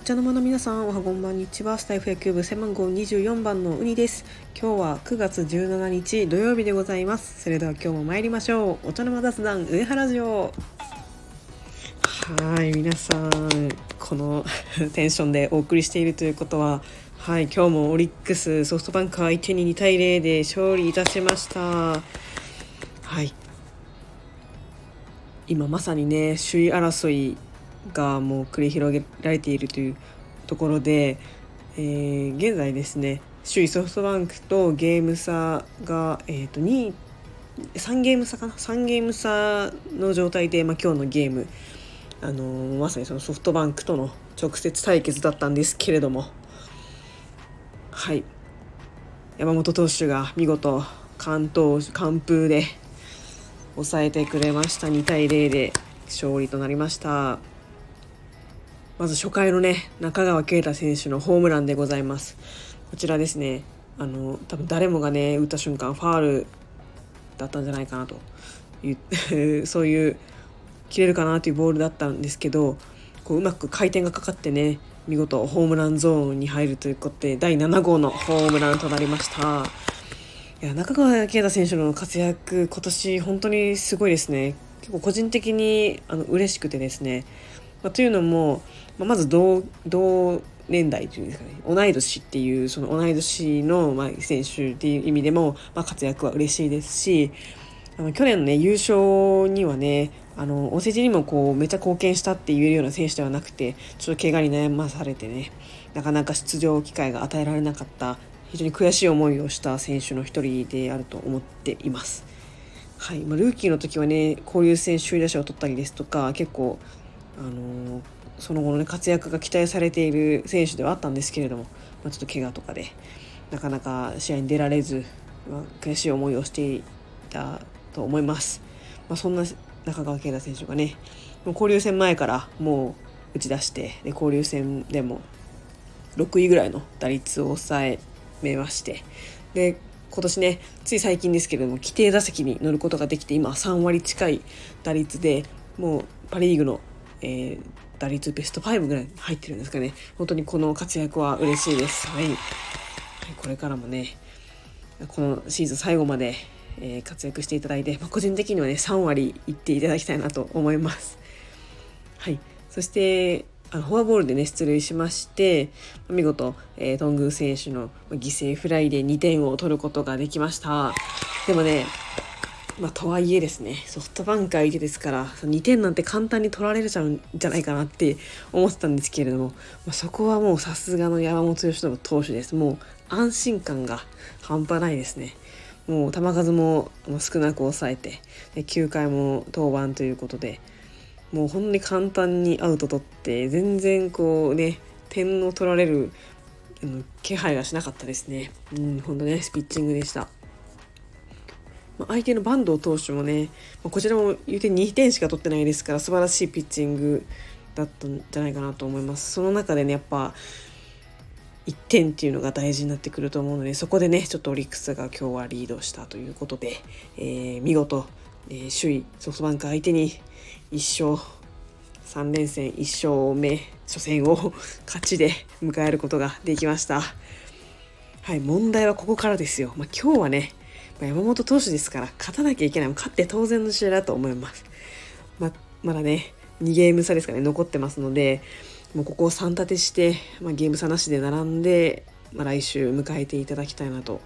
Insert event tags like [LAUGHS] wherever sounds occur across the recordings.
お茶の間の皆さんおはこんばんにちは。スタイフ野球部専門号24番のウニです。今日は9月17日土曜日でございます。それでは今日も参りましょう。お茶の間雑談上原城。はい皆さんこの [LAUGHS] テンションでお送りしているということははい今日もオリックスソフトバンク相手に2対0で勝利いたしました。はい。今まさにね首位争いがもう繰り広げられているというところで、えー、現在ですね首位ソフトバンクとゲーム差が、えーと、2 3ゲーム差かな？3ゲーム差の状態で、まあ、今日のゲーム、あのー、まさにそのソフトバンクとの直接対決だったんですけれどもはい。山本投手が見事完投完封で抑えてくれました。2対0で勝利となりました。まず初回のね中川圭太選手のホームランでございます。こちらですね。あの多分誰もがね打った瞬間ファールだったんじゃないかなと。いう [LAUGHS] そういう切れるかなというボールだったんですけどこううまく回転がかかってね見事ホームランゾーンに入るということで第7号のホームランとなりました。いや中川圭太選手の活躍今年本当にすごいですね。結構個人的にあの嬉しくてですね、まあ、というのも、まあ、まず同同年代というんですかね同い年っていうその同い年の、まあ、選手っていう意味でも、まあ、活躍は嬉しいですしあの去年のね優勝にはねあのお世辞にもこうめっちゃ貢献したって言えるような選手ではなくてちょっと怪我に悩まされてねなかなか出場機会が与えられなかった非常に悔しい思いをした選手の一人であると思っています。はいまあ、ルーキーの時はね交流戦首位打者を取ったりですとか結構、あの、その後の、ね、活躍が期待されている選手ではあったんですけれども、まあ、ちょっと怪我とかでなかなか試合に出られず、まあ、悔しい思いをしていたと思います。まあ、そんな中川圭太選手がねもう交流戦前からもう打ち出してで交流戦でも6位ぐらいの打率を抑えめましてで今年ねつい最近ですけれども規定打席に乗ることができて今3割近い打率でもうパ・リーグの、えー、打率ベスト5ぐらい入ってるんですかね本当にこの活躍は嬉しいです。はい、これからもねこのシーズン最後まで、えー、活躍していただいて、まあ、個人的にはね3割いっていただきたいなと思います。はいそしてあのフォアボールでね出塁しまして見事、えー、頓宮選手の犠牲フライで2点を取ることができましたでもねまあ、とはいえですねソフトバンク相手ですから2点なんて簡単に取られるじゃんじゃないかなって思ってたんですけれども、まあ、そこはもうさすがの山本由伸投手ですもう安心感が半端ないですねもう球数も少なく抑えて9回も登板ということでもうほんに簡単にアウト取って全然こうね点を取られる気配がしなかったですね。うん、本当ね、ピッチングでした。相手の坂東投手もね、まこちらも言うて2点しか取ってないですから素晴らしいピッチングだったんじゃないかなと思います。その中でね、やっぱ1点っていうのが大事になってくると思うので、そこでね、ちょっとオリックスが今日はリードしたということで、えー、見事えー、首位ソフトバンク相手に1勝3連戦1勝目初戦を勝ちで迎えることができました。はい、問題はここからですよ。まあ、今日はね、山本投手ですから勝たなきゃいけない。勝って当然の試合だと思います。ままだね、2ゲーム差ですかね、残ってますので、もうここを3立てして、まあ、ゲーム差なしで並んで、まあ、来週迎えていただきたいなと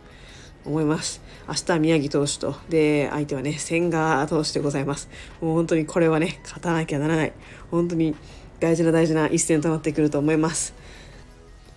思います。明日は宮城投手と、で、相手はね、千賀投手でございます。もう本当にこれはね、勝たなきゃならない。本当に大事な大事な一戦となってくると思います。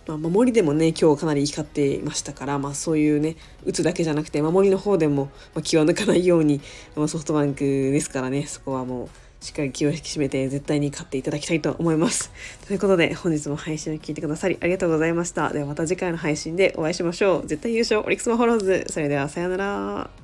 まあ、守りでもね、今日かなり光っていましたから、まあそういうね、打つだけじゃなくて、守りの方でも、ま、気を抜かないように、まあ、ソフトバンクですからね、そこはもう、しっかり気を引き締めて絶対に勝っていただきたいと思います。ということで本日も配信を聞いてくださりありがとうございました。ではまた次回の配信でお会いしましょう。絶対優勝オリックスマホローズ。それではさようなら。